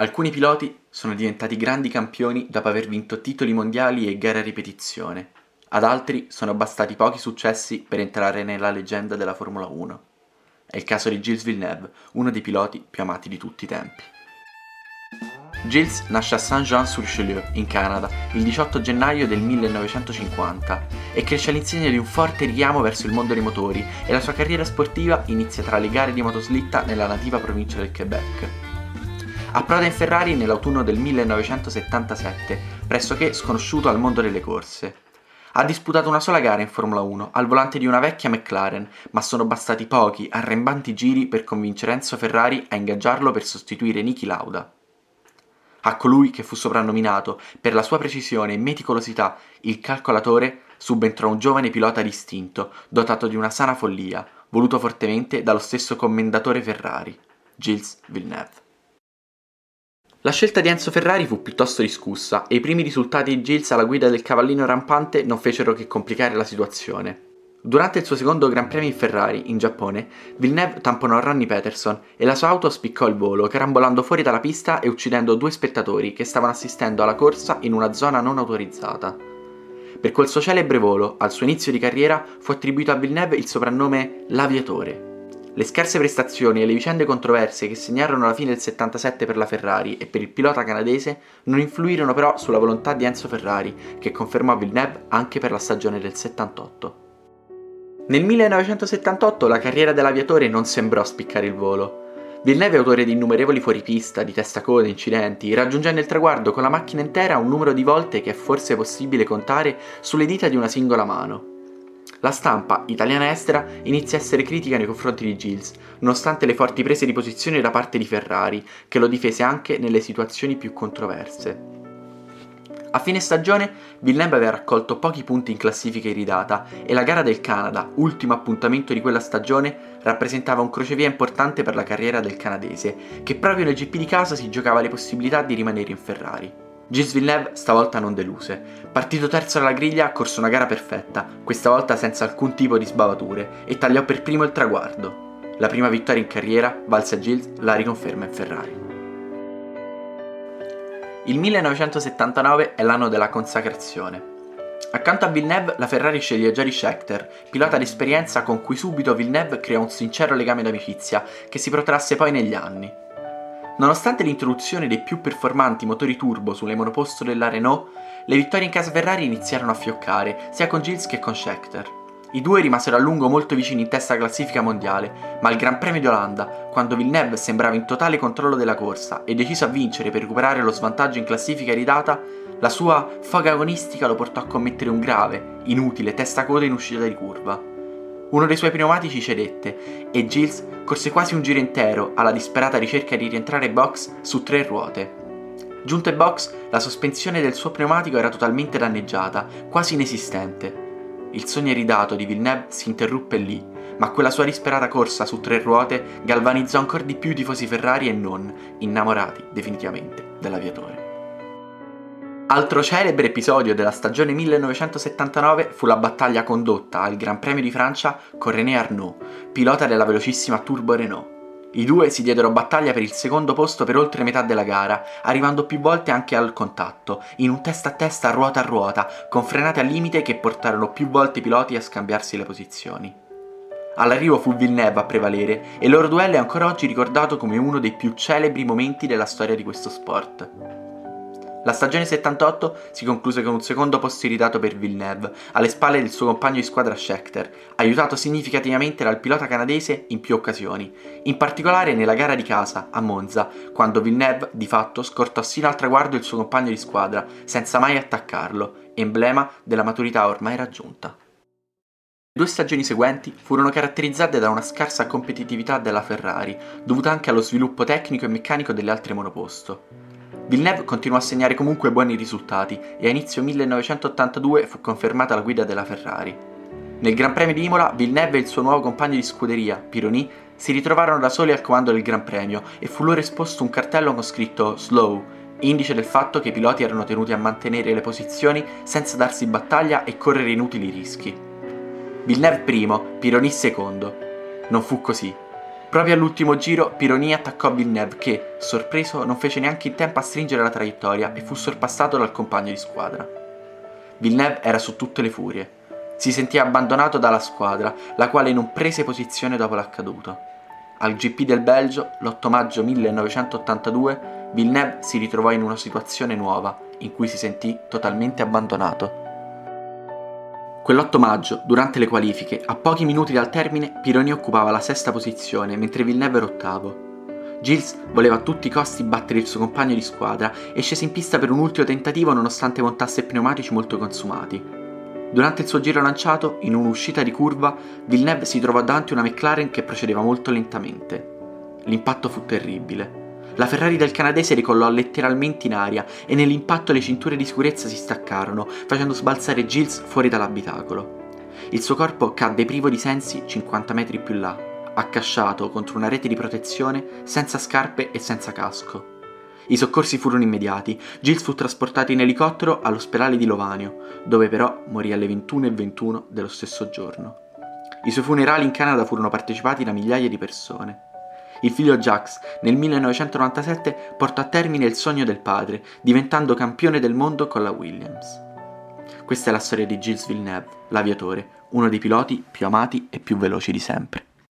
Alcuni piloti sono diventati grandi campioni dopo aver vinto titoli mondiali e gare a ripetizione, ad altri sono bastati pochi successi per entrare nella leggenda della Formula 1. È il caso di Gilles Villeneuve, uno dei piloti più amati di tutti i tempi. Gilles nasce a Saint-Jean-sur-Richelieu, in Canada, il 18 gennaio del 1950 e cresce all'insegna di un forte richiamo verso il mondo dei motori e la sua carriera sportiva inizia tra le gare di motoslitta nella nativa provincia del Quebec. Approda in Ferrari nell'autunno del 1977, pressoché sconosciuto al mondo delle corse. Ha disputato una sola gara in Formula 1 al volante di una vecchia McLaren, ma sono bastati pochi, arrembanti giri per convincere Enzo Ferrari a ingaggiarlo per sostituire Niki Lauda. A colui che fu soprannominato, per la sua precisione e meticolosità, il calcolatore, subentrò un giovane pilota distinto, dotato di una sana follia, voluto fortemente dallo stesso commendatore Ferrari, Gilles Villeneuve. La scelta di Enzo Ferrari fu piuttosto discussa e i primi risultati di Gilles alla guida del cavallino rampante non fecero che complicare la situazione. Durante il suo secondo Gran Premio in Ferrari, in Giappone, Villeneuve tamponò Ronnie Peterson e la sua auto spiccò il volo, carambolando fuori dalla pista e uccidendo due spettatori che stavano assistendo alla corsa in una zona non autorizzata. Per quel suo celebre volo, al suo inizio di carriera, fu attribuito a Villeneuve il soprannome L'Aviatore. Le scarse prestazioni e le vicende controverse che segnarono la fine del 77 per la Ferrari e per il pilota canadese non influirono però sulla volontà di Enzo Ferrari, che confermò Villeneuve anche per la stagione del 78. Nel 1978 la carriera dell'aviatore non sembrò spiccare il volo. Villeneuve è autore di innumerevoli fuoripista, di testacode, incidenti, raggiungendo il traguardo con la macchina intera un numero di volte che è forse possibile contare sulle dita di una singola mano. La stampa, italiana estera, inizia a essere critica nei confronti di Gilles, nonostante le forti prese di posizione da parte di Ferrari, che lo difese anche nelle situazioni più controverse. A fine stagione Villeneuve aveva raccolto pochi punti in classifica iridata e la gara del Canada, ultimo appuntamento di quella stagione, rappresentava un crocevia importante per la carriera del canadese, che proprio nel GP di casa si giocava le possibilità di rimanere in Ferrari. Gilles Villeneuve stavolta non deluse. Partito terzo alla griglia, ha corso una gara perfetta, questa volta senza alcun tipo di sbavature, e tagliò per primo il traguardo. La prima vittoria in carriera valse a Gilles la riconferma in Ferrari. Il 1979 è l'anno della consacrazione. Accanto a Villeneuve, la Ferrari sceglie Jerry Schechter, pilota d'esperienza con cui subito Villeneuve crea un sincero legame d'amicizia che si protrasse poi negli anni. Nonostante l'introduzione dei più performanti motori turbo sulle monoposto della Renault, le vittorie in casa Ferrari iniziarono a fioccare, sia con Gilles che con Schechter. I due rimasero a lungo molto vicini in testa alla classifica mondiale, ma al Gran Premio di Olanda, quando Villeneuve sembrava in totale controllo della corsa e deciso a vincere per recuperare lo svantaggio in classifica ridata, la sua foga agonistica lo portò a commettere un grave, inutile testa-coda in uscita di curva. Uno dei suoi pneumatici cedette e Gilles corse quasi un giro intero alla disperata ricerca di rientrare box su tre ruote. Giunto in box, la sospensione del suo pneumatico era totalmente danneggiata, quasi inesistente. Il sogno iridato di Villeneuve si interruppe lì, ma quella sua disperata corsa su tre ruote galvanizzò ancora di più i tifosi Ferrari e non, innamorati definitivamente dell'aviatore. Altro celebre episodio della stagione 1979 fu la battaglia condotta al Gran Premio di Francia con René Arnaud, pilota della velocissima Turbo Renault. I due si diedero battaglia per il secondo posto per oltre metà della gara, arrivando più volte anche al contatto, in un testa a testa ruota a ruota, con frenate al limite che portarono più volte i piloti a scambiarsi le posizioni. All'arrivo fu Villeneuve a prevalere e il loro duello è ancora oggi ricordato come uno dei più celebri momenti della storia di questo sport. La stagione 78 si concluse con un secondo posto irritato per Villeneuve, alle spalle del suo compagno di squadra Schechter, aiutato significativamente dal pilota canadese in più occasioni, in particolare nella gara di casa, a Monza, quando Villeneuve di fatto scortò sino al traguardo il suo compagno di squadra, senza mai attaccarlo, emblema della maturità ormai raggiunta. Le due stagioni seguenti furono caratterizzate da una scarsa competitività della Ferrari, dovuta anche allo sviluppo tecnico e meccanico delle altre monoposto. Villeneuve continuò a segnare comunque buoni risultati e a inizio 1982 fu confermata la guida della Ferrari. Nel Gran Premio di Imola, Villeneuve e il suo nuovo compagno di scuderia, Pironi, si ritrovarono da soli al comando del Gran Premio e fu loro esposto un cartello con scritto Slow, indice del fatto che i piloti erano tenuti a mantenere le posizioni senza darsi battaglia e correre inutili rischi. Villeneuve primo, Pironi secondo. Non fu così. Proprio all'ultimo giro Pironi attaccò Villeneuve che, sorpreso, non fece neanche in tempo a stringere la traiettoria e fu sorpassato dal compagno di squadra. Villeneuve era su tutte le furie. Si sentiva abbandonato dalla squadra, la quale non prese posizione dopo l'accaduto. Al GP del Belgio, l'8 maggio 1982, Villeneuve si ritrovò in una situazione nuova, in cui si sentì totalmente abbandonato. Quell'8 maggio, durante le qualifiche, a pochi minuti dal termine, Pironi occupava la sesta posizione, mentre Villeneuve era ottavo. Gilles voleva a tutti i costi battere il suo compagno di squadra e scese in pista per un ultimo tentativo nonostante montasse pneumatici molto consumati. Durante il suo giro lanciato, in un'uscita di curva, Villeneuve si trovò davanti a una McLaren che procedeva molto lentamente. L'impatto fu terribile. La Ferrari del canadese ricollò letteralmente in aria e nell'impatto le cinture di sicurezza si staccarono, facendo sbalzare Gilles fuori dall'abitacolo. Il suo corpo cadde privo di sensi 50 metri più là, accasciato contro una rete di protezione, senza scarpe e senza casco. I soccorsi furono immediati. Gilles fu trasportato in elicottero all'ospedale di Lovanio, dove però morì alle 21.21 dello stesso giorno. I suoi funerali in Canada furono partecipati da migliaia di persone. Il figlio Jacques nel 1997 portò a termine il sogno del padre, diventando campione del mondo con la Williams. Questa è la storia di Gilles Villeneuve, l'aviatore, uno dei piloti più amati e più veloci di sempre.